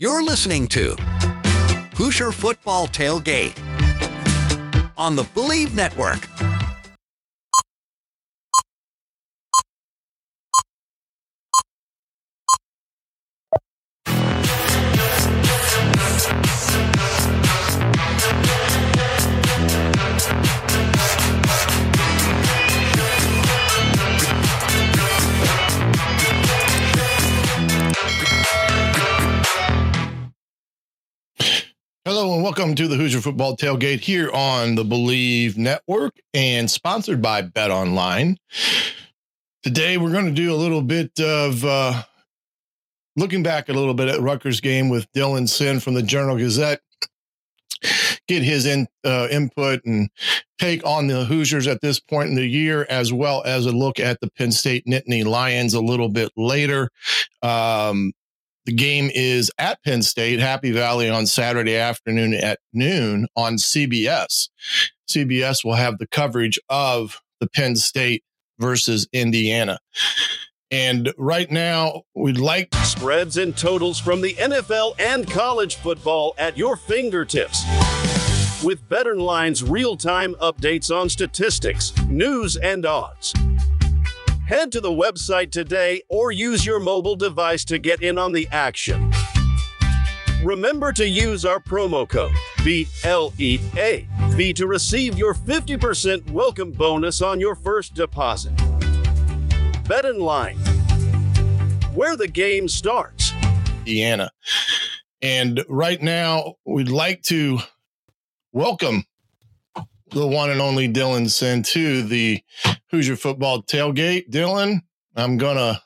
You're listening to Hoosier Football Tailgate on the Bleav Network. Hello and welcome to the Hoosier Football Tailgate here on the Bleav Network and sponsored by Bet Online. Today we're going to do a little bit of uh, looking back a little bit at Rutgers game with Dylin Sinn from the Journal Gazette. Get his in, uh, input and take on the Hoosiers at this point in the year, as well as a look at the Penn State Nittany Lions a little bit later. Um, the game is at Penn State, Happy Valley on Saturday afternoon at noon on CBS. CBS will have the coverage of the Penn State versus Indiana. And right now, we'd like spreads and totals from the NFL and college football at your fingertips. With BetOnline's real-time updates on statistics, news, and odds. Head to the website today or use your mobile device to get in on the action. Remember to use our promo code BLEAV to receive your 50% welcome bonus on your first deposit. BetOnline, where the game starts. Indiana. And right now, we'd like to welcome the one and only Dylin Sinn to the Hoosier Football Tailgate. Dylin, I'm going to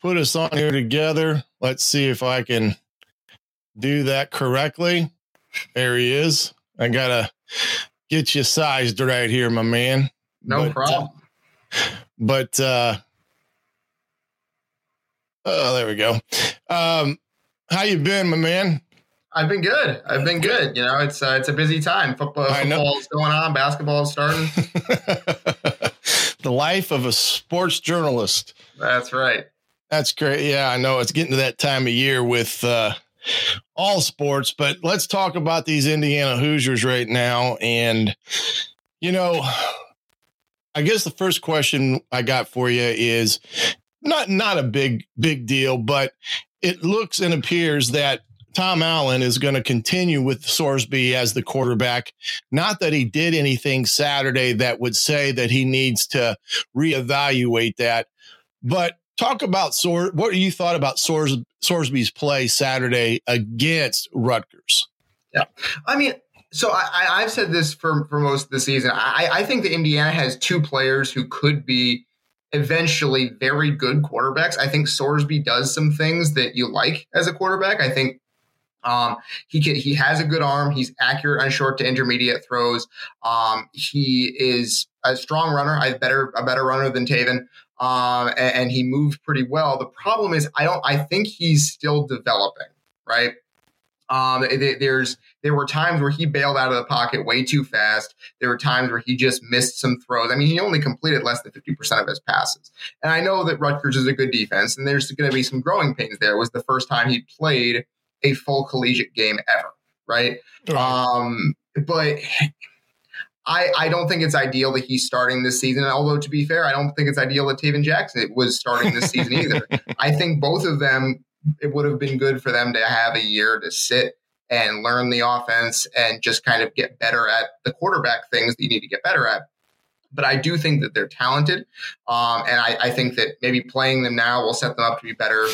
put us on here together. Let's see if I can do that correctly. There he is. I got to get you sized right here, my man. No but, problem. Uh, but, uh, oh, there we go. Um, how you been, my man? I've been good. I've been good. You know, it's uh, it's a busy time. Football, football is going on. Basketball is starting. the life of a sports journalist. That's right. That's great. Yeah, I know it's getting to that time of year with uh, all sports, but let's talk about these Indiana Hoosiers right now. And you know, I guess the first question I got for you is not not a big big deal, but it looks and appears that Tom Allen is going to continue with Sorsby as the quarterback. Not that he did anything Saturday that would say that he needs to reevaluate that, but talk about Sor. What you thought about Sors, Sorsby's play Saturday against Rutgers? Yeah, I mean, so I, have said this for for most of the season. I, I think that Indiana has two players who could be eventually very good quarterbacks. I think Sorsby does some things that you like as a quarterback. I think um, he can, he has a good arm. He's accurate on short to intermediate throws. Um, he is a strong runner. I better a better runner than Tayven. Um, and, and, he moves pretty well. The problem is, I don't. I think he's still developing. Right. Um, there's there were times where he bailed out of the pocket way too fast. There were times where he just missed some throws. I mean, he only completed less than 50% of his passes. And I know that Rutgers is a good defense, and there's going to be some growing pains there. It was the first time he played a full collegiate game ever, right? Um, but I, I don't think it's ideal that he's starting this season. Although to be fair, I don't think it's ideal that Tayven Jackson was starting this season either. I think both of them it would have been good for them to have a year to sit and learn the offense and just kind of get better at the quarterback things that you need to get better at but I do think that they're talented. Um, and I, I, think that maybe playing them now will set them up to be better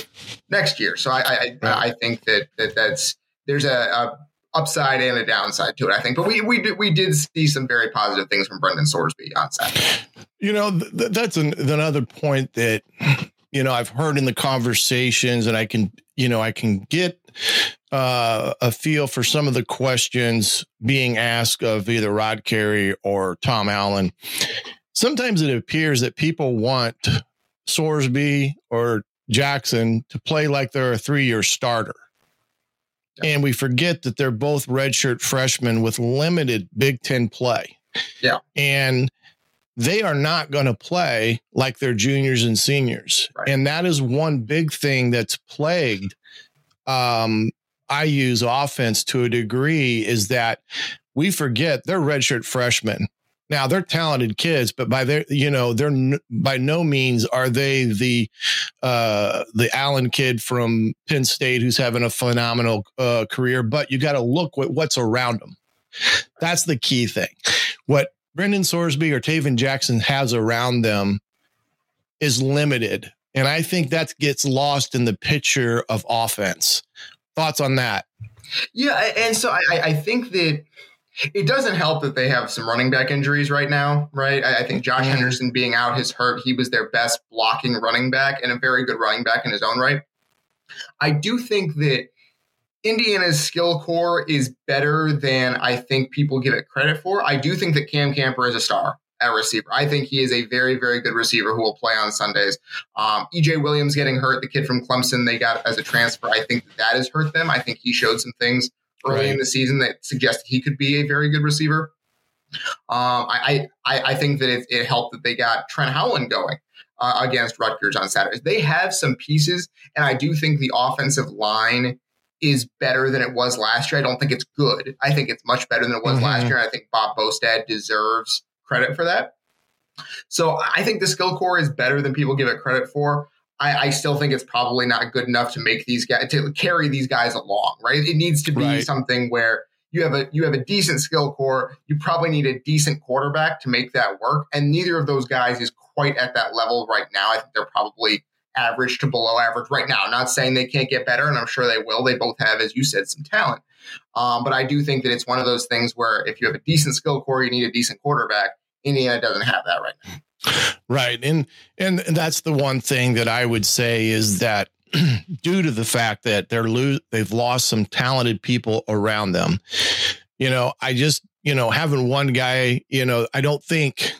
next year. So I, I, right. I think that, that that's, there's a, a, upside and a downside to it, I think. But we, we, did, we did see some very positive things from Brendan Sorsby on Saturday. You know, th- that's an, another point that, you know, I've heard in the conversations and I can, you know, I can get uh, a feel for some of the questions being asked of either Rod Carey or Tom Allen. Sometimes it appears that people want Sorsby or Jackson to play like they're a three year starter. And we forget that they're both redshirt freshmen with limited Big Ten play. Yeah. And they are not going to play like they're juniors and seniors. Right. And that is one big thing that's plagued um, IU's offense to a degree is that we forget they're redshirt freshmen. Now they're talented kids, but by their, you know, they're n- by no means are they the uh, the Allen kid from Penn State who's having a phenomenal uh, career. But you got to look what what's around them. That's the key thing. What Brendan Sorsby or Tayven Jackson has around them is limited, and I think that gets lost in the picture of offense. Thoughts on that? Yeah, and so I, I think that it doesn't help that they have some running back injuries right now, right? I, I think Josh mm-hmm. Henderson being out has hurt. He was their best blocking running back and a very good running back in his own right. I do think that Indiana's skill core is better than I think people give it credit for. I do think that Cam Camper is a star at receiver. I think he is a very, very good receiver who will play on Sundays. Um, EJ Williams getting hurt, the kid from Clemson they got as a transfer. I think that, that has hurt them. I think he showed some things early right. in the season that suggested he could be a very good receiver. Um, I, I, I think that it, it, helped that they got Trent Howland going uh, against Rutgers on Saturdays. They have some pieces, and I do think the offensive line is better than it was last year. I don't think it's good. I think it's much better than it was mm-hmm. last year. I think Bob Bostad deserves credit for that. So I think the skill core is better than people give it credit for. I, I, still think it's probably not good enough to make these guys to carry these guys along, right? It needs to be right. something where you have a you have a decent skill core. You probably need a decent quarterback to make that work, and neither of those guys is quite at that level right now. I think they're probably average to below average right now. Not saying they can't get better, and I'm sure they will. They both have, as you said, some talent. Um, but I do think that it's one of those things where if you have a decent skill core, you need a decent quarterback. Indiana doesn't have that right now. Right. And and that's the one thing that I would say is that due to the fact that they're lo- they've lost some talented people around them. You know, I just, you know, having one guy, you know, I don't think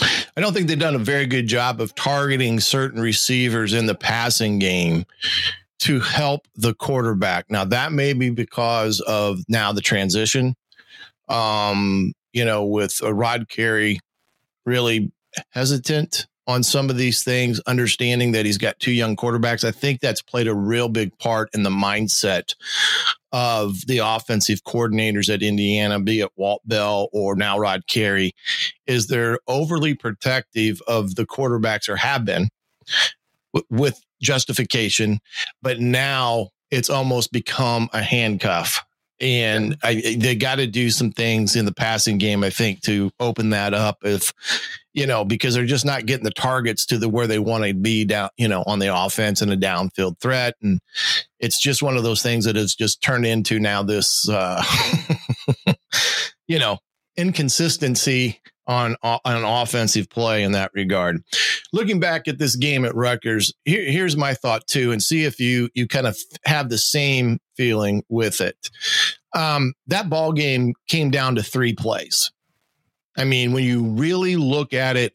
I don't think they've done a very good job of targeting certain receivers in the passing game to help the quarterback. Now that may be because of now the transition. Um, you know, with a Rod Carey really hesitant on some of these things, understanding that he's got two young quarterbacks. I think that's played a real big part in the mindset of the offensive coordinators at Indiana, be it Walt Bell or now Rod Carey, is they're overly protective of the quarterbacks or have been with justification, but now it's almost become a handcuff and I, they got to do some things in the passing game, I think, to open that up. If you know, because they're just not getting the targets to the where they want to be down, you know, on the offense and a downfield threat, and it's just one of those things that has just turned into now this, uh, you know, inconsistency on on offensive play in that regard. Looking back at this game at Rutgers, here, here's my thought too, and see if you you kind of have the same feeling with it. Um, that ball game came down to three plays. I mean, when you really look at it,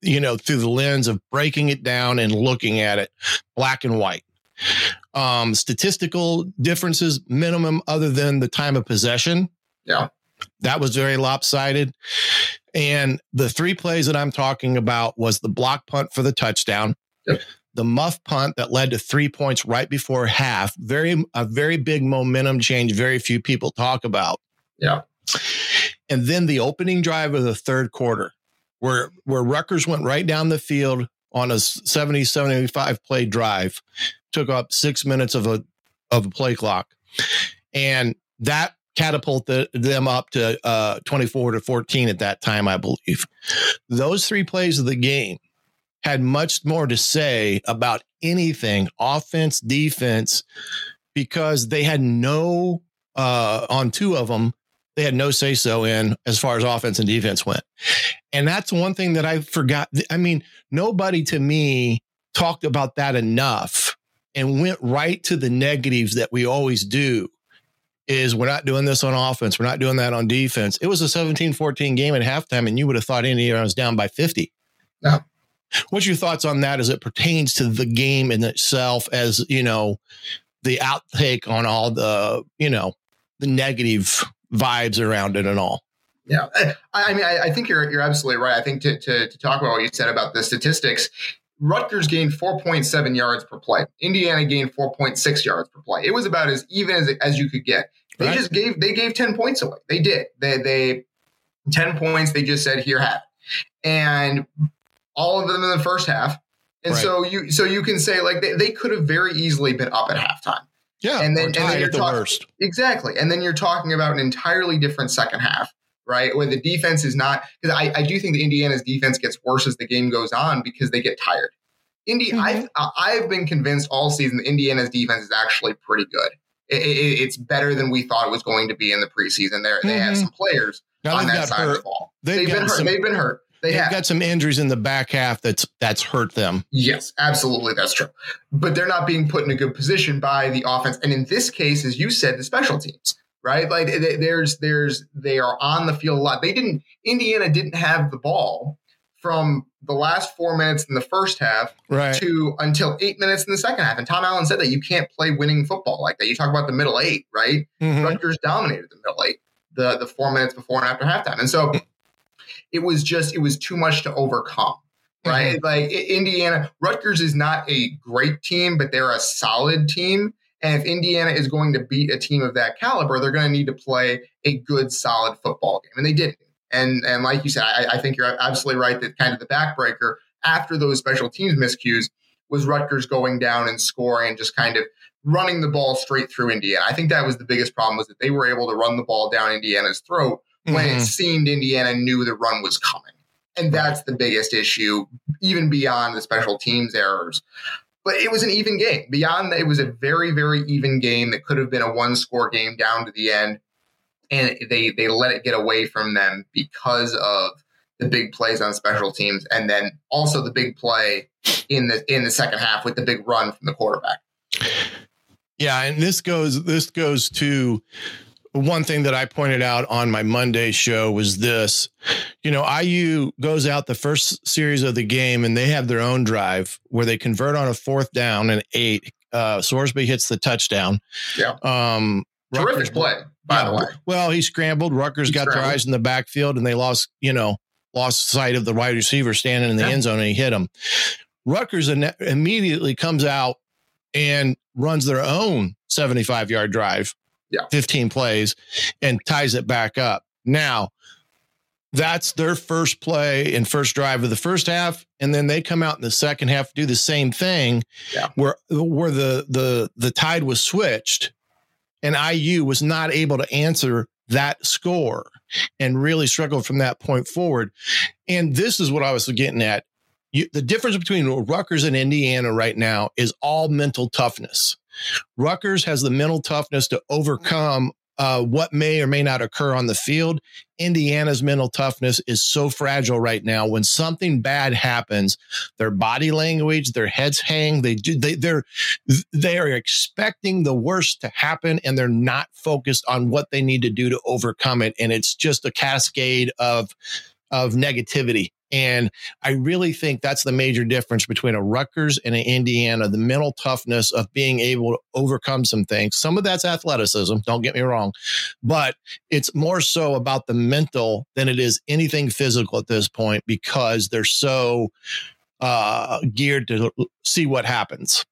you know, through the lens of breaking it down and looking at it black and white. Um, statistical differences minimum other than the time of possession. Yeah. That was very lopsided. And the three plays that I'm talking about was the block punt for the touchdown, yep. the muff punt that led to three points right before half. Very a very big momentum change. Very few people talk about. Yeah. And then the opening drive of the third quarter, where where Rutgers went right down the field on a 70 75 play drive, took up six minutes of a of a play clock, and that catapulted them up to uh, 24 to 14 at that time, I believe. Those three plays of the game had much more to say about anything offense, defense, because they had no, uh, on two of them, they had no say so in as far as offense and defense went. And that's one thing that I forgot. I mean, nobody to me talked about that enough and went right to the negatives that we always do is we're not doing this on offense. We're not doing that on defense. It was a 17 14 game at halftime, and you would have thought Indiana was down by 50. Yeah. What's your thoughts on that as it pertains to the game in itself, as you know, the outtake on all the, you know, the negative vibes around it and all? Yeah. I, I mean, I, I, think you're, you're absolutely right. I think to, to, to talk about what you said about the statistics, Rutgers gained 4.7 yards per play. Indiana gained 4.6 yards per play. It was about as even as, as you could get. They Right. just gave they gave 10 points away. They did. They they 10 points. They just said here have it. And all of them in the first half. And Right. so you so you can say like they, they could have very easily been up at halftime. Yeah, And then- and then you're the talking- worst. Exactly. And then you're talking about an entirely different second half, right? Where the defense is not because I, I do think that Indiana's defense gets worse as the game goes on because they get tired. Indi- Mhm. I've I- I've been convinced all season that Indiana's defense is actually pretty good. It, it, it's better than we thought it was going to be in the preseason. There they have Mhm. some players Now on that got side of the ball. They've They've, been hurt. some- they've been hurt. They They've have. got some injuries in the back half that's that's hurt them. Yes, absolutely. That's true. But they're not being put in a good position by the offense. And in this case, as you said, the special teams, right? Like there's, there's, they are on the field a lot. They didn't, Indiana didn't have the ball from the last four minutes in the first half Right. to until eight minutes in the second half. And Tom Allen said that you can't play winning football like that. You talk about the middle eight, right? Mhm. Rutgers dominated the middle eight, the the four minutes before and after halftime, and so it was just it was too much to overcome. Right, like Indiana, Rutgers is not a great team, but they're a solid team. And if Indiana is going to beat a team of that caliber, they're going to need to play a good, solid football game, and they didn't. And and like you said, I, I think you're absolutely right that kind of the backbreaker after those special teams miscues was Rutgers going down and scoring and just kind of running the ball straight through Indiana. I think that was the biggest problem was that they were able to run the ball down Indiana's throat when it Mhm. seemed Indiana knew the run was coming. And that's the biggest issue, even beyond the special teams errors. But it was an even game. Beyond that, it was a very, very even game that could have been a one score game down to the end. And they they let it get away from them because of the big plays on special teams and then also the big play in the in the second half with the big run from the quarterback. Yeah, and this goes this goes to one thing that I pointed out on my Monday show was this. You know, IU goes out the first series of the game and they have their own drive where they convert on a fourth down and eight. Uh Sorsby hits the touchdown. Yeah. Um Terrific Rutgers- play, by Yeah, the way. Well, he scrambled. Rutgers He got their eyes in the backfield and they lost, you know, lost sight of the wide receiver standing in the Yeah. end zone and he hit him. Rutgers immediately comes out and runs their own 75 yard drive, Yeah. 15 plays, and ties it back up. Now, that's their first play and first drive of the first half, and then they come out in the second half do the same thing, Yeah. where where the the the tide was switched, and IU was not able to answer that score and really struggled from that point forward. And this is what I was getting at. You, the difference between Rutgers and Indiana right now is all mental toughness. Rutgers has the mental toughness to overcome uh, what may or may not occur on the field. Indiana's mental toughness is so fragile right now. When something bad happens, their body language, their heads hang. They do. They they're they are expecting the worst to happen, and they're not focused on what they need to do to overcome it. And it's just a cascade of of negativity. And I really think that's the major difference between a Rutgers and an Indiana, the mental toughness of being able to overcome some things. Some of that's athleticism, don't get me wrong, but it's more so about the mental than it is anything physical at this point because they're so uh, geared to see what happens.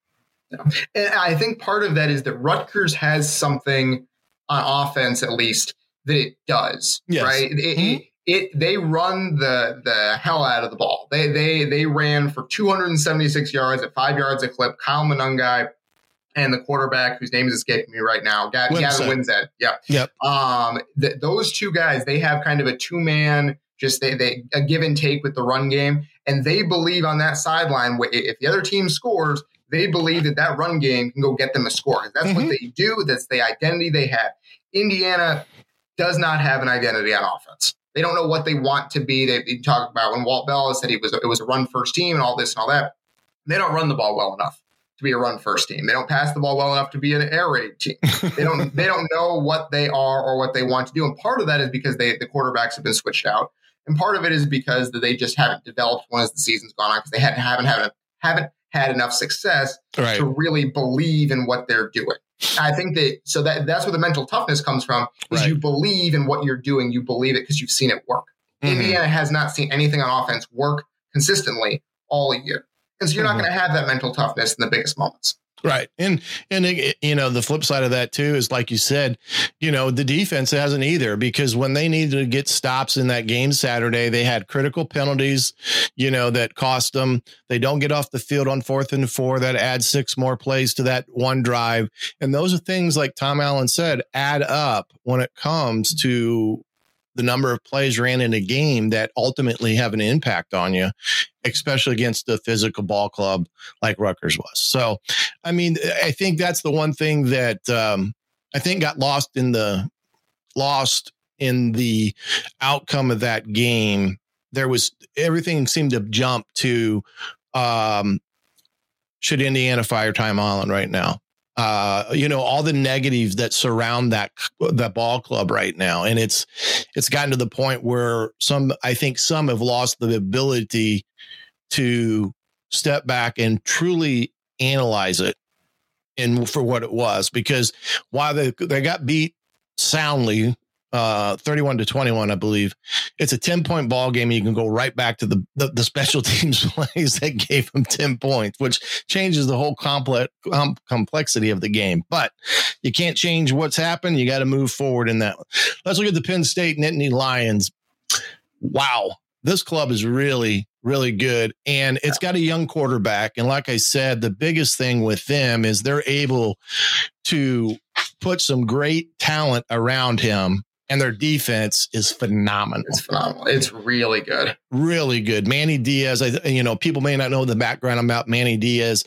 And I think part of that is that Rutgers has something on offense, at least, that it does. Yes. Right? It, Mhm. it, it they run the the hell out of the ball. They they they ran for 276 yards at five yards a clip. Kyle Monangai and the quarterback, whose name is escaping me right now. Gavin Wimsatt. Yeah. Yep. Um, th- those two guys, they have kind of a two man, just they they a give and take with the run game, and they believe on that sideline if the other team scores, they believe that that run game can go get them a score. That's Mhm. what they do. That's the identity they have. Indiana does not have an identity on offense. They don't know what they want to be. They, they talk about when Walt Bell said he was it was a run first team and all this and all that. They don't run the ball well enough to be a run first team. They don't pass the ball well enough to be an air raid team. They don't they don't know what they are or what they want to do. And part of that is because they the quarterbacks have been switched out. And part of it is because they just haven't developed one as the season's gone on because they hadn't haven't haven't haven't had enough success Right. to really believe in what they're doing. I think that so that that's where the mental toughness comes from is Right. you believe in what you're doing, you believe it because you've seen it work. Mhm. Indiana has not seen anything on offense work consistently all year. And so you're Mhm. not going to have that mental toughness in the biggest moments. Right. And, and, it- you know, the flip side of that too is like you said, you know, the defense hasn't either because when they needed to get stops in that game Saturday, they had critical penalties, you know, that cost them. They don't get off the field on fourth and four. That adds six more plays to that one drive. And those are things like Tom Allen said add up when it comes mm-hmm. to the number of plays ran in a game that ultimately have an impact on you, especially against a physical ball club like Rutgers was. So, I mean, I think that's the one thing that um, I think got lost in the lost in the outcome of that game. There was everything seemed to jump to um, should Indiana fire Tom Allen right now? Uh, you know, all the negatives that surround that that ball club right now, and it's it's gotten to the point where some I think some have lost the ability to step back and truly analyze it and for what it was. Because while they they got beat soundly uh 31 to 21 i believe. It's a 10 point ball game And you can go right back to the the, the special teams plays that gave them 10 points which changes the whole complex com- complexity of the game. But you can't change what's happened. You got to move forward in that. Let's look at the penn state nittany lions. Wow. This club is really really good and it's got a young quarterback and like i said the biggest thing with them is they're able to put some great talent around him and their defense is phenomenal It's phenomenal. It's really good. really good. Manny Diaz, I, you know, people may not know the background about Manny Diaz.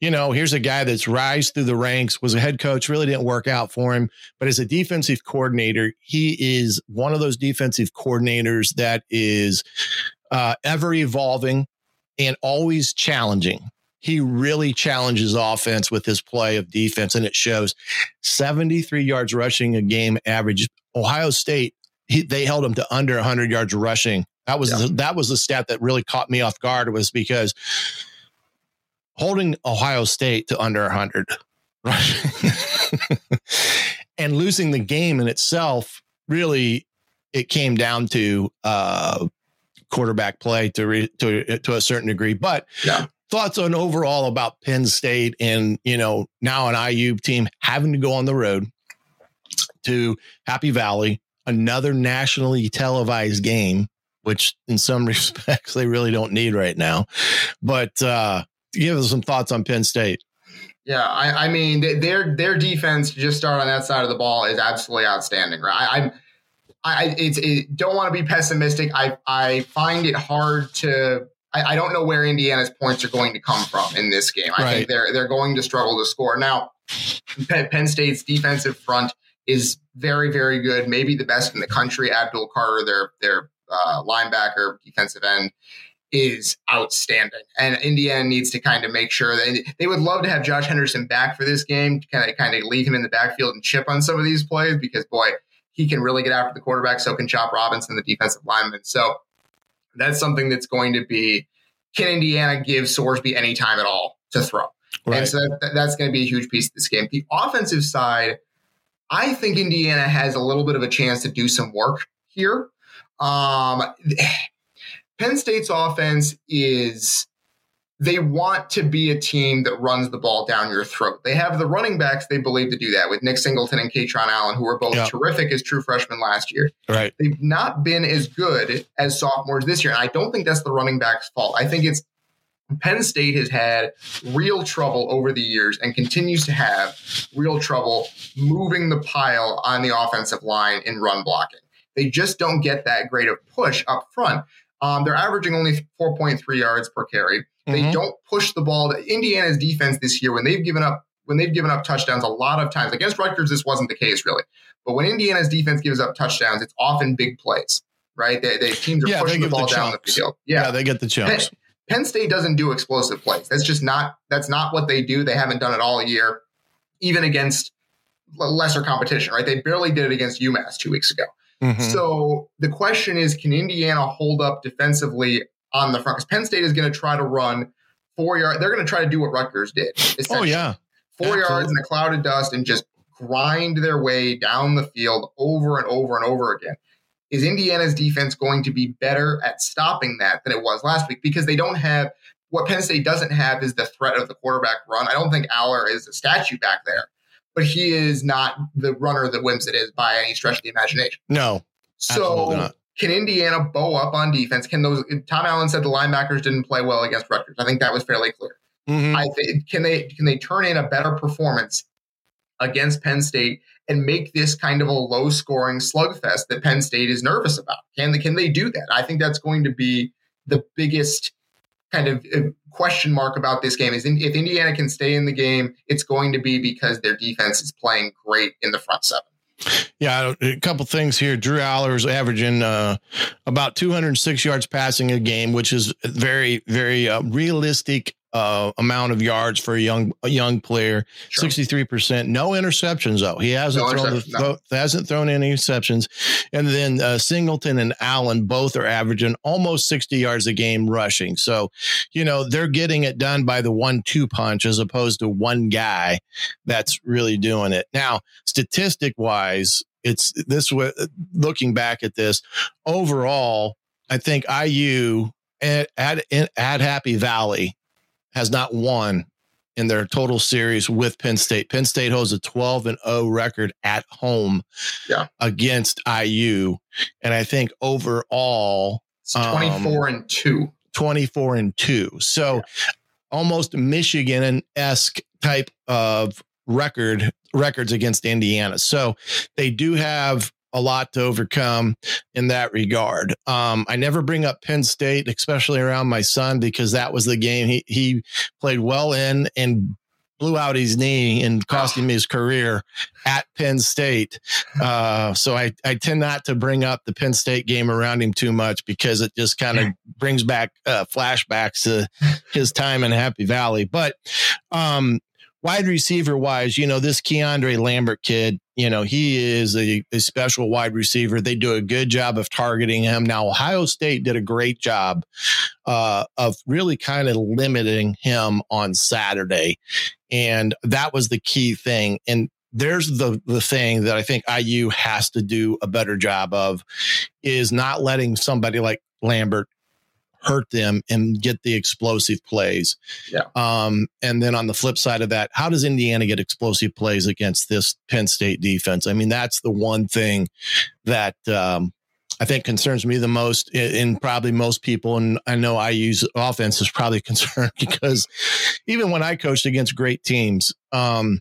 You know, here's a guy that's rise through the ranks, was a head coach, really didn't work out for him, but as a defensive coordinator, he is one of those defensive coordinators that is uh, ever evolving and always challenging. He really challenges offense with his play of defense, and it shows 73 yards rushing a game average. Ohio State, he, they held him to under 100 yards rushing. That was Yeah. the, that was the stat that really caught me off guard was because holding Ohio State to under 100 rushing and losing the game in itself really it came down to uh quarterback play to re, to to a certain degree but Yeah. Thoughts on overall about Penn State and you know now an IU team having to go on the road to Happy Valley another nationally televised game which in some respects they really don't need right now but uh give us some thoughts on Penn State Yeah, I, I mean their their defense just start on that side of the ball is absolutely outstanding. Right, I, I'm I it's it, don't want to be pessimistic. I I find it hard to. I, I don't know where Indiana's points are going to come from in this game. I Right. think they're they're going to struggle to score. Now, Penn, State's defensive front is very very good, maybe the best in the country. Abdul Carter, their their uh, linebacker, defensive end, is outstanding. And Indiana needs to kind of make sure that they would love to have Josh Henderson back for this game, kind of kind of leave him in the backfield and chip on some of these plays because boy, he can really get after the quarterback. So can Chop Robinson, the defensive lineman. So that's something that's going to be can Indiana give Sorsby any time at all to throw? And so that, that's going to be a huge piece of this game. The offensive side, I think Indiana has a little bit of a chance to do some work here. Um, Penn State's offense is they want to be a team that runs the ball down your throat. They have the running backs they believe to do that with Nick Singleton and Kaytron Allen, who were both Yeah. terrific as true freshmen last year. right They've not been as good as sophomores this year. And I don't think that's the running back's fault. I think it's Penn State has had real trouble over the years and continues to have real trouble moving the pile on the offensive line in run blocking. They just don't get that great of push up front. Um, they're averaging only 4.3 yards per carry. They Mhm. don't push the ball. Indiana's defense this year, when they've given up when they've given up touchdowns, a lot of times against Rutgers, this wasn't the case really. But when Indiana's defense gives up touchdowns, it's often big plays, right? They, they teams are Yeah, pushing the give the ball down the field. yeah. Yeah. they get the chunks Penn State doesn't do explosive plays. That's just not that's not what they do. They haven't done it all year, even against lesser competition, right? They barely did it against UMass two weeks ago. Mhm. So the question is, can Indiana hold up defensively on the front? Because Penn State is going to try to run four yards. They're going to try to do what Rutgers did. oh yeah four Absolutely. yards in a cloud of dust and just grind their way down the field over and over and over again. Is Indiana's defense going to be better at stopping that than it was last week? Because they don't have what Penn State doesn't have is the threat of the quarterback run. I don't think Allar is a statue back there, but he is not the runner that Wimsatt is by any stretch of the imagination. No. So can Indiana bow up on defense? Can those Tom Allen said the linebackers didn't play well against Rutgers. I think that was fairly clear. Mm-hmm. I think can they can they turn in a better performance against Penn State and make this kind of a low scoring slugfest that Penn State is nervous about? Can they, can they do that? I think that's going to be the biggest kind of uh, question mark about this game is if Indiana can stay in the game, it's going to be because their defense is playing great in the front seven. Yeah, a couple things here. Drew Allar is averaging uh, about 206 yards passing a game, which is very, very uh, realistic uh, amount of yards for a young a young player. Sixty three percent, no interceptions though. He hasn't no thrown the, no. hasn't thrown any interceptions. And then uh, Singleton and Allen both are averaging almost sixty yards a game rushing. So, you know, they're getting it done by the one two punch as opposed to one guy that's really doing it. Now, statistic wise, it's this way. Looking back at this overall, I think IU at, at, at Happy Valley has not won in their total series with Penn State. Penn State holds a 12 and 0 record at home yeah. against IU. And I think overall it's 24 um, and 2. 24 and 2. So yeah. almost Michigan esque type of record records against Indiana. So they do have a lot to overcome in that regard. Um, I never bring up Penn State, especially around my son, because that was the game he, he played well in and blew out his knee and cost him his career at Penn State. Uh, so I, I tend not to bring up the Penn State game around him too much because it just kind of brings back uh, flashbacks to his time in Happy Valley. But um, wide receiver wise, you know, this Keandre Lambert kid, you know, he is a, a, special wide receiver. They do a good job of targeting him. Now, Ohio State did a great job uh, of really kind of limiting him on Saturday. And that was the key thing. And there's the the thing that I think IU has to do a better job of is not letting somebody like Lambert hurt them and get the explosive plays. Yeah. Um, and then on the flip side of that, how does Indiana get explosive plays against this Penn State defense? I mean, that's the one thing that um, I think concerns me the most, and probably most people. And I know IU's offense is probably concerned because even when I coached against great teams, um,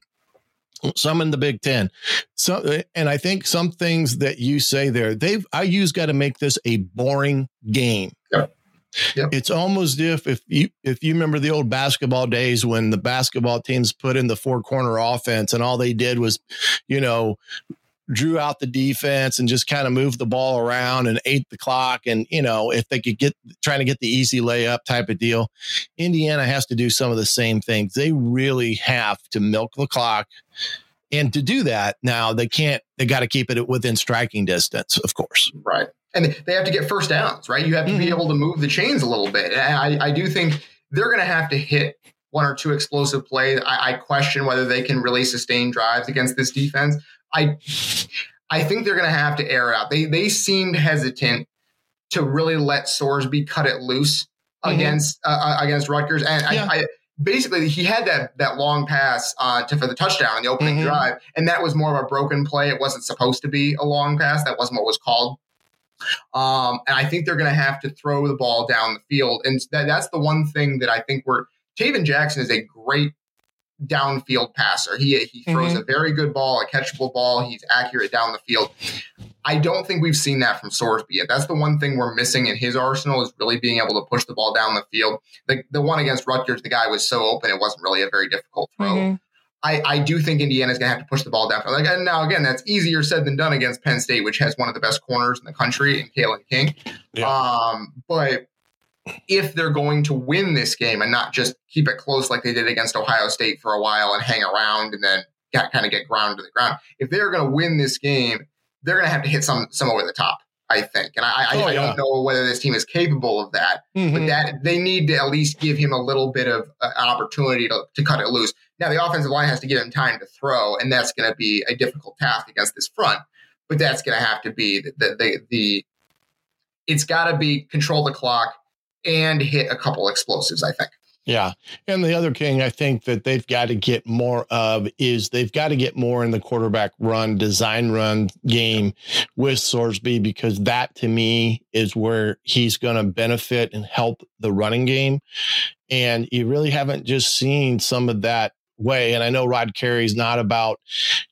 some in the Big Ten. So, and I think some things that you say there, they've IU's got to make this a boring game. Yep. It's almost if if you if you remember the old basketball days when the basketball teams put in the four corner offense and all they did was, you know, drew out the defense and just kind of moved the ball around and ate the clock. And, you know, if they could get trying to get the easy layup type of deal, Indiana has to do some of the same things. They really have to milk the clock. And to do that, now they can't, they got to keep it within striking distance, of course. Right and they have to get first downs, right? You have to mm-hmm. be able to move the chains a little bit. And I, I do think they're going to have to hit one or two explosive plays. I, I, question whether they can really sustain drives against this defense. I I think they're going to have to air out. They they seemed hesitant to really let Sorsby cut it loose mm-hmm. against uh, uh against Rutgers, and yeah. I, I, basically he had that that long pass uh, to for the touchdown in the opening mm-hmm. drive, and that was more of a broken play. It wasn't supposed to be a long pass. That wasn't what was called. Um, and I think they're going to have to throw the ball down the field. And that, that's the one thing that I think we're Tayven Jackson is a great downfield passer. He he throws mm-hmm. a very good ball, a catchable ball. He's accurate down the field. I don't think we've seen that from Sorsby yet. That's the one thing we're missing in his arsenal is really being able to push the ball down the field. The, the one against Rutgers, the guy was so open, it wasn't really a very difficult throw. Mm-hmm. I, I do think Indiana's going to have to push the ball down. Like, and now again, that's easier said than done against Penn State, which has one of the best corners in the country in Kalen King. Yeah. Um, but if they're going to win this game and not just keep it close like they did against Ohio State for a while and hang around and then get, kind of get ground to the ground, if they're going to win this game, they're going to have to hit some some over the top. I think, and I, oh, I, yeah. don't know whether this team is capable of that, mm-hmm. but that they need to at least give him a little bit of uh, opportunity to, to cut it loose. Now, the offensive line has to give him time to throw, and that's going to be a difficult task against this front. But that's going to have to be the the, the, the it's got to be control the clock and hit a couple explosives. I think. Yeah. And the other thing I think that they've got to get more of is they've got to get more in the quarterback run, design run game with Sorsby, because that to me is where he's going to benefit and help the running game. And you really haven't just seen some of that way. And I know Rod Carey's not about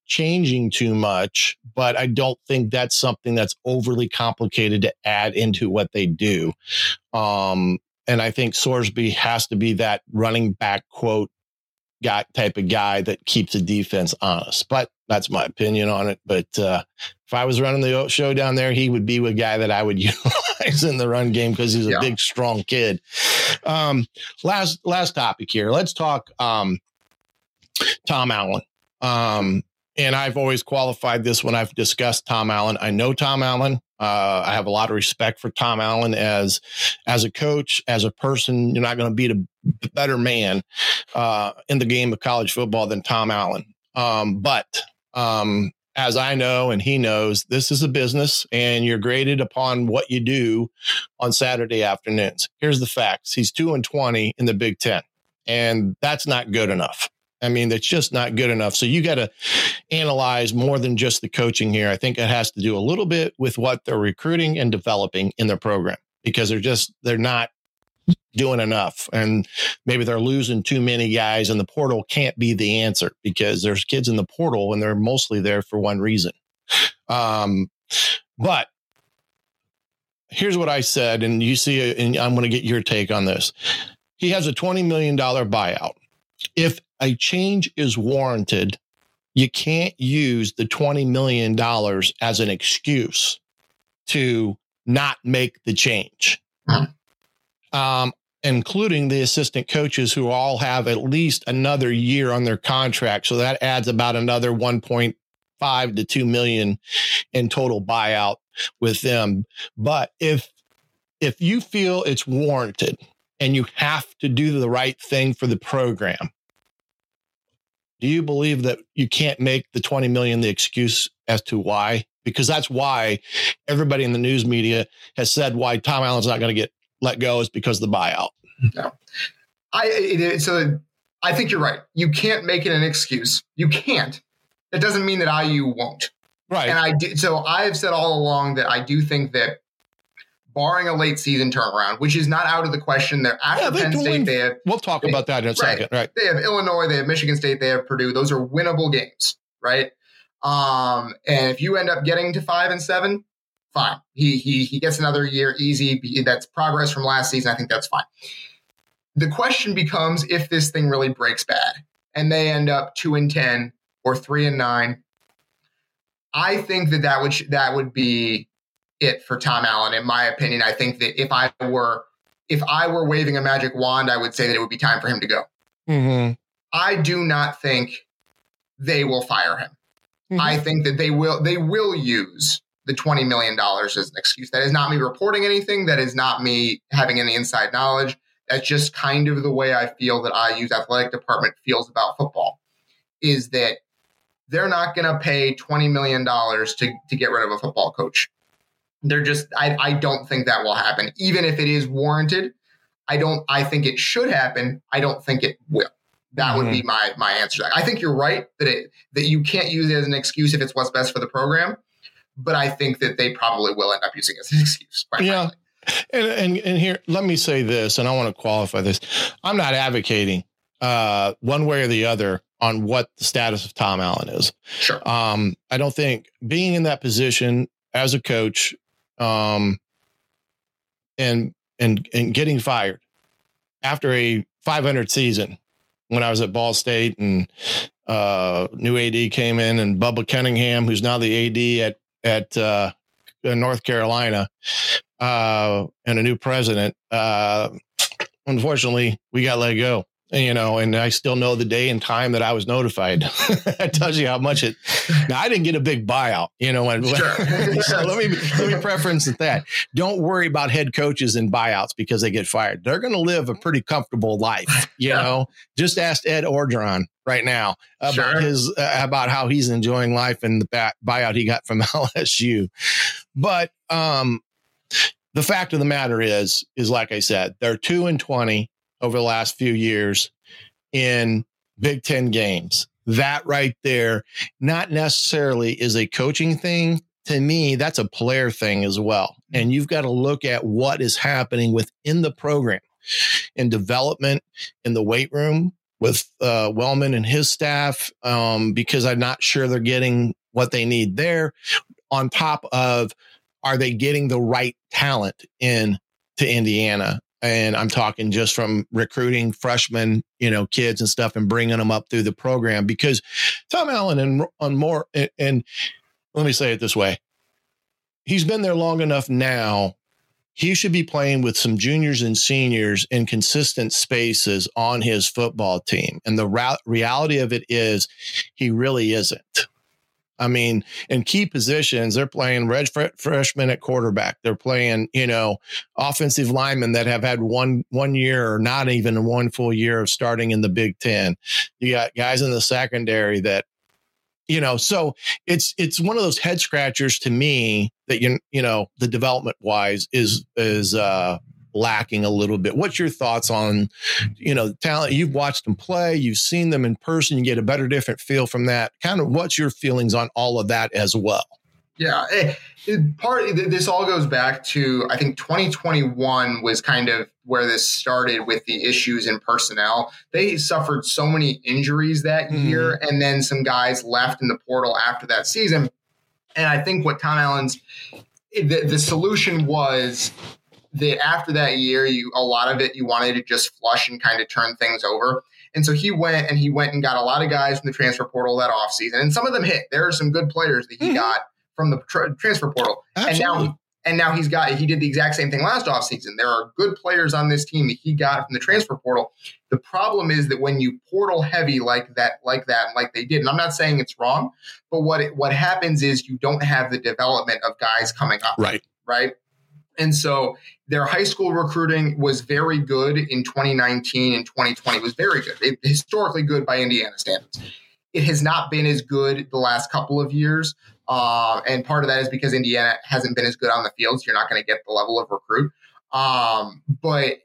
changing too much, but I don't think that's something that's overly complicated to add into what they do. Um, and I think Sorsby has to be that running back quote guy type of guy that keeps the defense honest. But that's my opinion on it. But uh, if I was running the show down there, he would be a guy that I would utilize in the run game because he's a yeah. big, strong kid. Um, last last topic here. Let's talk um, Tom Allen. Um, and I've always qualified this when I've discussed Tom Allen. I know Tom Allen. Uh, I have a lot of respect for Tom Allen as as a coach, as a person. You're not going to beat a better man uh, in the game of college football than Tom Allen. Um, but um, as I know and he knows, this is a business, and you're graded upon what you do on Saturday afternoons. Here's the facts: he's two and twenty in the Big Ten, and that's not good enough. I mean, that's just not good enough. So you got to analyze more than just the coaching here. I think it has to do a little bit with what they're recruiting and developing in their program because they're just, they're not doing enough. And maybe they're losing too many guys and the portal can't be the answer because there's kids in the portal and they're mostly there for one reason. Um, but here's what I said, and you see, and I'm going to get your take on this. He has a $20 million buyout. If a change is warranted, you can't use the $20 million as an excuse to not make the change. Um, including the assistant coaches who all have at least another year on their contract. So that adds about another 1.5 to 2 million in total buyout with them. But if if you feel it's warranted and you have to do the right thing for the program, do you believe that you can't make the 20 million the excuse as to why? Because that's why everybody in the news media has said why Tom Allen's not going to get let go is because of the buyout. No. I it, so I think you're right. You can't make it an excuse. You can't. That doesn't mean that IU won't. Right. And I do, so I've said all along that I do think that barring a late season turnaround, which is not out of the question. They're after yeah, Penn State. Win. They have. We'll talk they, about that in a right, second. Right. They have Illinois. They have Michigan State. They have Purdue. Those are winnable games. Right. Um, and if you end up getting to five and seven, fine. He he he gets another year easy. That's progress from last season. I think that's fine. The question becomes if this thing really breaks bad and they end up two and ten or three and nine. I think that that would that would be it for Tom Allen, in my opinion. I think that if I were if I were waving a magic wand, I would say that it would be time for him to go. Mm-hmm. I do not think they will fire him. Mm-hmm. I think that they will they will use the $20 million as an excuse. That is not me reporting anything. That is not me having any inside knowledge. That's just kind of the way I feel that IU's athletic department feels about football is that they're not going to pay $20 million to, to get rid of a football coach they're just I, I don't think that will happen even if it is warranted i don't i think it should happen i don't think it will that mm-hmm. would be mm-hmm. my my answer i think you're right that it that you can't use it as an excuse if it's what's best for the program but i think that they probably will end up using it as an excuse yeah and, and and here let me say this and i want to qualify this i'm not advocating uh one way or the other on what the status of Tom Allen is. Sure. Um, I don't think being in that position as a coach um, and and and getting fired after a 500 season when I was at Ball State and uh, new AD came in and Bubba Cunningham, who's now the AD at at uh, North Carolina, uh, and a new president. Uh, unfortunately, we got let go you know, and I still know the day and time that I was notified. that tells you how much it. Now I didn't get a big buyout, you know. When, sure. so let me let me preference that. Don't worry about head coaches and buyouts because they get fired. They're going to live a pretty comfortable life, you yeah. know. Just ask Ed Orgeron right now about sure. his uh, about how he's enjoying life and the buyout he got from LSU. But um, the fact of the matter is, is like I said, they're two and twenty over the last few years in Big Ten games. That right there, not necessarily is a coaching thing. To me, that's a player thing as well. And you've got to look at what is happening within the program in development in the weight room with uh, Wellman and his staff, um, because I'm not sure they're getting what they need there. On top of, are they getting the right talent in to Indiana? And I'm talking just from recruiting freshmen, you know, kids and stuff, and bringing them up through the program. Because Tom Allen and on more, and, and let me say it this way: he's been there long enough now he should be playing with some juniors and seniors in consistent spaces on his football team. And the ra- reality of it is, he really isn't. I mean, in key positions, they're playing red fr- freshmen at quarterback. They're playing, you know, offensive linemen that have had one one year or not even one full year of starting in the Big Ten. You got guys in the secondary that you know so it's it's one of those head scratchers to me that you you know the development wise is is uh lacking a little bit what's your thoughts on you know talent you've watched them play you've seen them in person you get a better different feel from that kind of what's your feelings on all of that as well yeah, it, eh, it, part this all goes back to I think 2021 was kind of where this started with the issues in personnel. They suffered so many injuries that mm. year, and then some guys left in the portal after that season. And I think what Tom Allen's the, the solution was that after that year, you a lot of it you wanted to just flush and kind of turn things over. And so he went and he went and got a lot of guys from the transfer portal that offseason. And some of them hit. There are some good players that he mm-hmm. got from the tra- transfer portal. Absolutely. And now and now he's got he did the exact same thing last offseason. There are good players on this team that he got from the transfer portal. The problem is that when you portal heavy like that, like that, like they did, and I'm not saying it's wrong, but what it, what happens is you don't have the development of guys coming up. Right. Right. And so their high school recruiting was very good in 2019 and 2020 was very good, it, historically good by Indiana standards. It has not been as good the last couple of years. Uh, and part of that is because Indiana hasn't been as good on the field, so you're not going to get the level of recruit. Um, but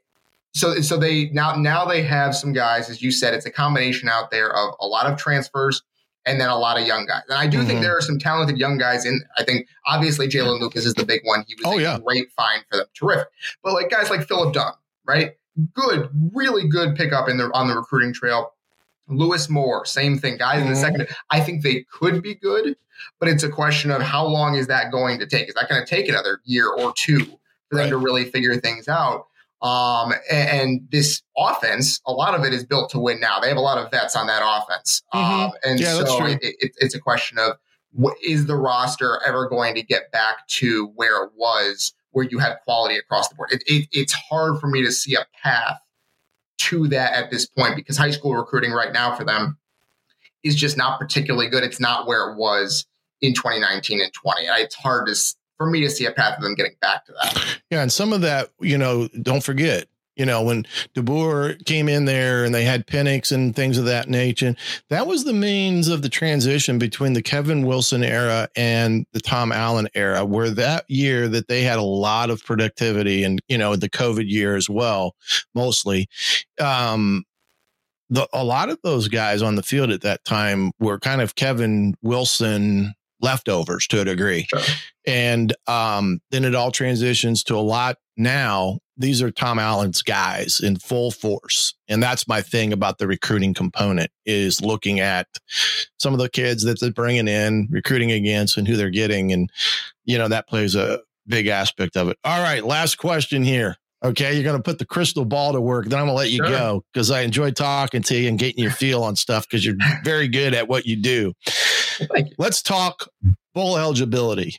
so so they now now they have some guys, as you said, it's a combination out there of a lot of transfers and then a lot of young guys. And I do mm-hmm. think there are some talented young guys in. I think obviously Jaylin Lucas is the big one. He was oh, a yeah. great find for them, terrific. But like guys like Philip Dunn, right? Good, really good pickup in the on the recruiting trail. Louis Moore, same thing. Guys mm-hmm. in the second, I think they could be good, but it's a question of how long is that going to take? Is that going to take another year or two for them to really figure things out? Um, and, and, this offense, a lot of it is built to win now. They have a lot of vets on that offense. Mm-hmm. Um, and yeah, so it, it, it's a question of what, is the roster ever going to get back to where it was, where you had quality across the board? It, it's hard for me to see a path to that at this point because high school recruiting right now for them is just not particularly good. It's not where it was in 2019 and 20. It's hard to for me to see a path of them getting back to that. Yeah, and some of that, you know, don't forget you know, when DeBoer came in there and they had Penix and things of that nature, that was the means of the transition between the Kevin Wilson era and the Tom Allen era, where that year that they had a lot of productivity and, you know, the COVID year as well, mostly. Um, the, a lot of those guys on the field at that time were kind of Kevin Wilson leftovers to a degree. Sure. And um, then it all transitions to a lot now. These are Tom Allen's guys in full force. And that's my thing about the recruiting component is looking at some of the kids that they're bringing in, recruiting against and who they're getting. And, you know, that plays a big aspect of it. All right. Last question here. Okay, you're going to put the crystal ball to work. Then I'm going to let you sure. go because I enjoy talking to you and getting your feel on stuff because you're very good at what you do. You. Let's talk bowl eligibility.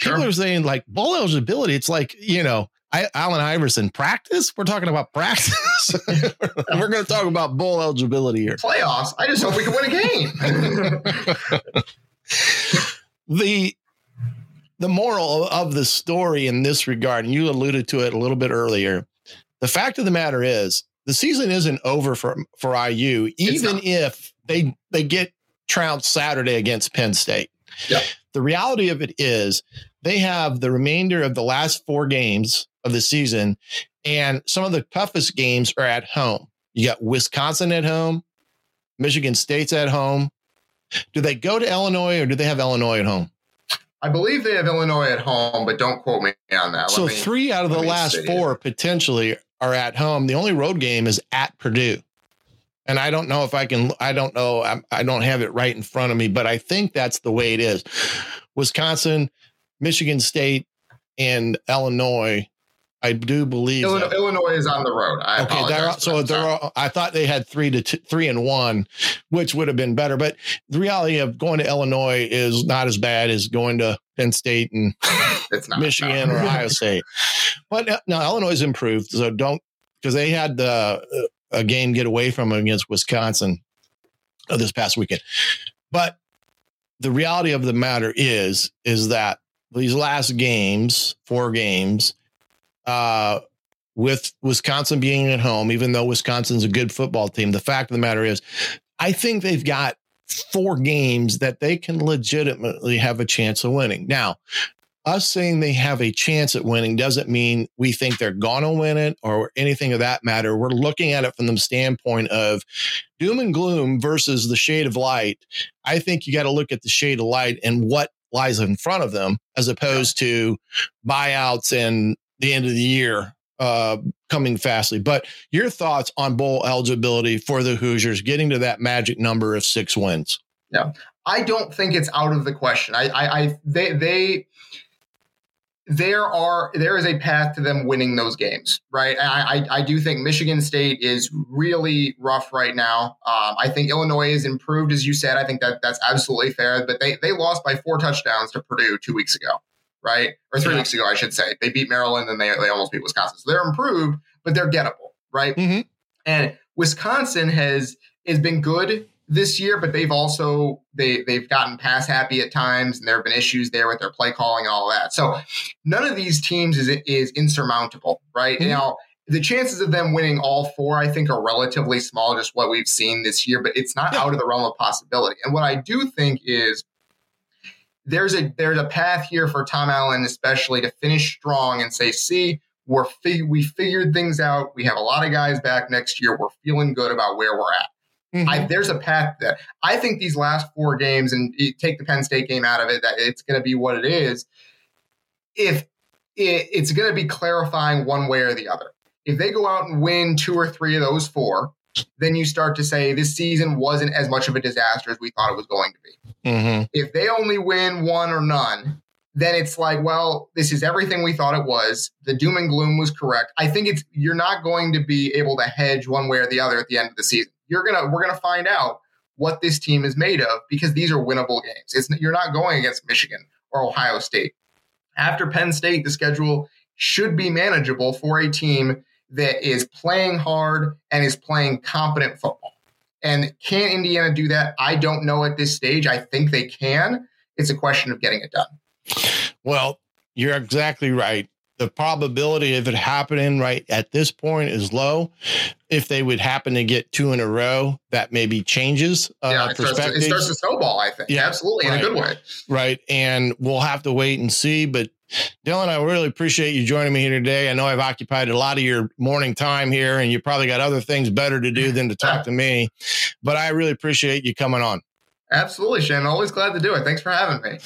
Sure. People are saying like bowl eligibility. It's like you know, I, Allen Iverson practice. We're talking about practice. We're going to talk about bowl eligibility here. Playoffs. I just hope we can win a game. the the moral of the story in this regard, and you alluded to it a little bit earlier. The fact of the matter is, the season isn't over for for IU, even if they they get trounced Saturday against Penn State. Yep. The reality of it is, they have the remainder of the last four games of the season, And some of the toughest games are at home. You got Wisconsin at home, Michigan State's at home. Do they go to Illinois or do they have Illinois at home? I believe they have Illinois at home, but don't quote me on that. so me, three out of the last four potentially are at home. The only road game is at Purdue. And I don't know if I can, I don't know, I, I don't have it right in front of me, but I think that's the way it is. Wisconsin, Michigan State, and Illinois I do believe Illinois, Illinois, is on the road. I okay, they're, so they're. All, I thought they had three to two, three and one, which would have been better. But the reality of going to Illinois is not as bad as going to Penn State and Michigan or Ohio State. But uh, now Illinois improved, so don't because they had the uh, a game get away from them against Wisconsin uh, this past weekend. But the reality of the matter is is that these last games, four games uh, with Wisconsin being at home, even though Wisconsin's a good football team, the fact of the matter is, I think they've got four games that they can legitimately have a chance of winning. Now, us saying they have a chance at winning doesn't mean we think they're going to win it or anything of that matter. We're looking at it from the standpoint of doom and gloom versus the shade of light. I think you got to look at the shade of light and what lies in front of them as opposed to buyouts and the end of the year uh, coming fastly. But your thoughts on bowl eligibility for the Hoosiers getting to that magic number of six wins? Yeah, I don't think it's out of the question. I, I, I they, they, there are there is a path to them winning those games, right? I, I, I do think Michigan State is really rough right now. Um, I think Illinois is improved, as you said. I think that that's absolutely fair. But they they lost by four touchdowns to Purdue two weeks ago right? Or three yeah. weeks ago, I should say. They beat Maryland and they, they almost beat Wisconsin. So they're improved, but they're gettable, right? Mm-hmm. And Wisconsin has has been good this year, but they've also they they've gotten pass happy at times, and there have been issues there with their play calling and all that. So none of these teams is is insurmountable, right? Mm-hmm. Now the chances of them winning all four, I think, are relatively small, just what we've seen this year, but it's not yeah. out of the realm of possibility. And what I do think is there's a there's a path here for Tom Allen, especially to finish strong and say, see, we're fig- we figured things out. We have a lot of guys back next year. We're feeling good about where we're at. Mm-hmm. I, there's a path that I think these last four games, and take the Penn State game out of it, that it's going to be what it is. If it, it's going to be clarifying one way or the other. If they go out and win two or three of those four, then you start to say this season wasn't as much of a disaster as we thought it was going to be. Mm-hmm. If they only win one or none, then it's like, well, this is everything we thought it was. The doom and gloom was correct. I think it's you're not going to be able to hedge one way or the other at the end of the season. You're gonna we're gonna find out what this team is made of because these are winnable games. It's you're not going against Michigan or Ohio State. After Penn State, the schedule should be manageable for a team that is playing hard and is playing competent football. And can Indiana do that? I don't know at this stage. I think they can. It's a question of getting it done. Well, you're exactly right. The probability of it happening right at this point is low. If they would happen to get two in a row, that maybe changes. Uh, yeah, it starts, to, it starts, to, snowball. I think. Yeah, absolutely, right. in a good way. Right, and we'll have to wait and see. But Dylin, I really appreciate you joining me here today. I know I've occupied a lot of your morning time here, and you probably got other things better to do than to talk to me. But I really appreciate you coming on. Absolutely, Shannon. Always glad to do it. Thanks for having me.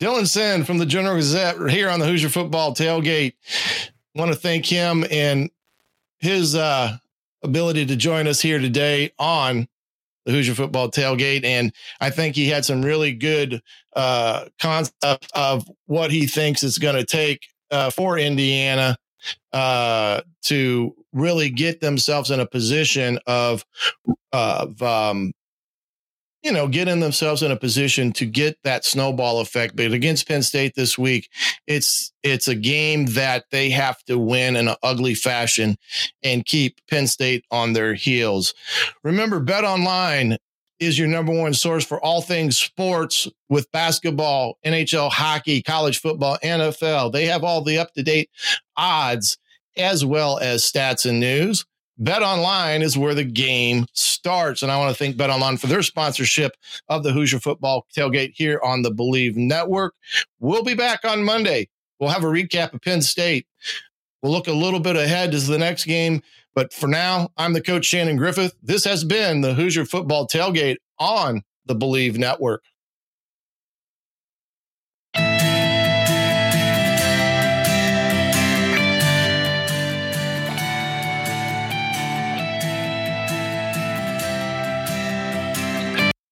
Dylin Sinn from the Journal Gazette here on the Hoosier Football Tailgate. I want to thank him and his uh, ability to join us here today on the Hoosier Football Tailgate. And I think he had some really good uh, concept of what he thinks it's going to take uh, for Indiana uh, to really get themselves in a position of of um, you know, getting themselves in a position to get that snowball effect. But against Penn State this week, it's it's a game that they have to win in an ugly fashion and keep Penn State on their heels. Remember, BetOnline is your number one source for all things sports with basketball, NHL, hockey, college football, NFL. They have all the up to date odds as well as stats and news. BetOnline is where the game starts. And I want to thank BetOnline for their sponsorship of the Hoosier Football Tailgate here on the Bleav Network. We'll be back on Monday. We'll have a recap of Penn State. We'll look a little bit ahead to the next game. But for now, I'm the coach Shannon Griffith. This has been the Hoosier Football Tailgate on the Bleav Network.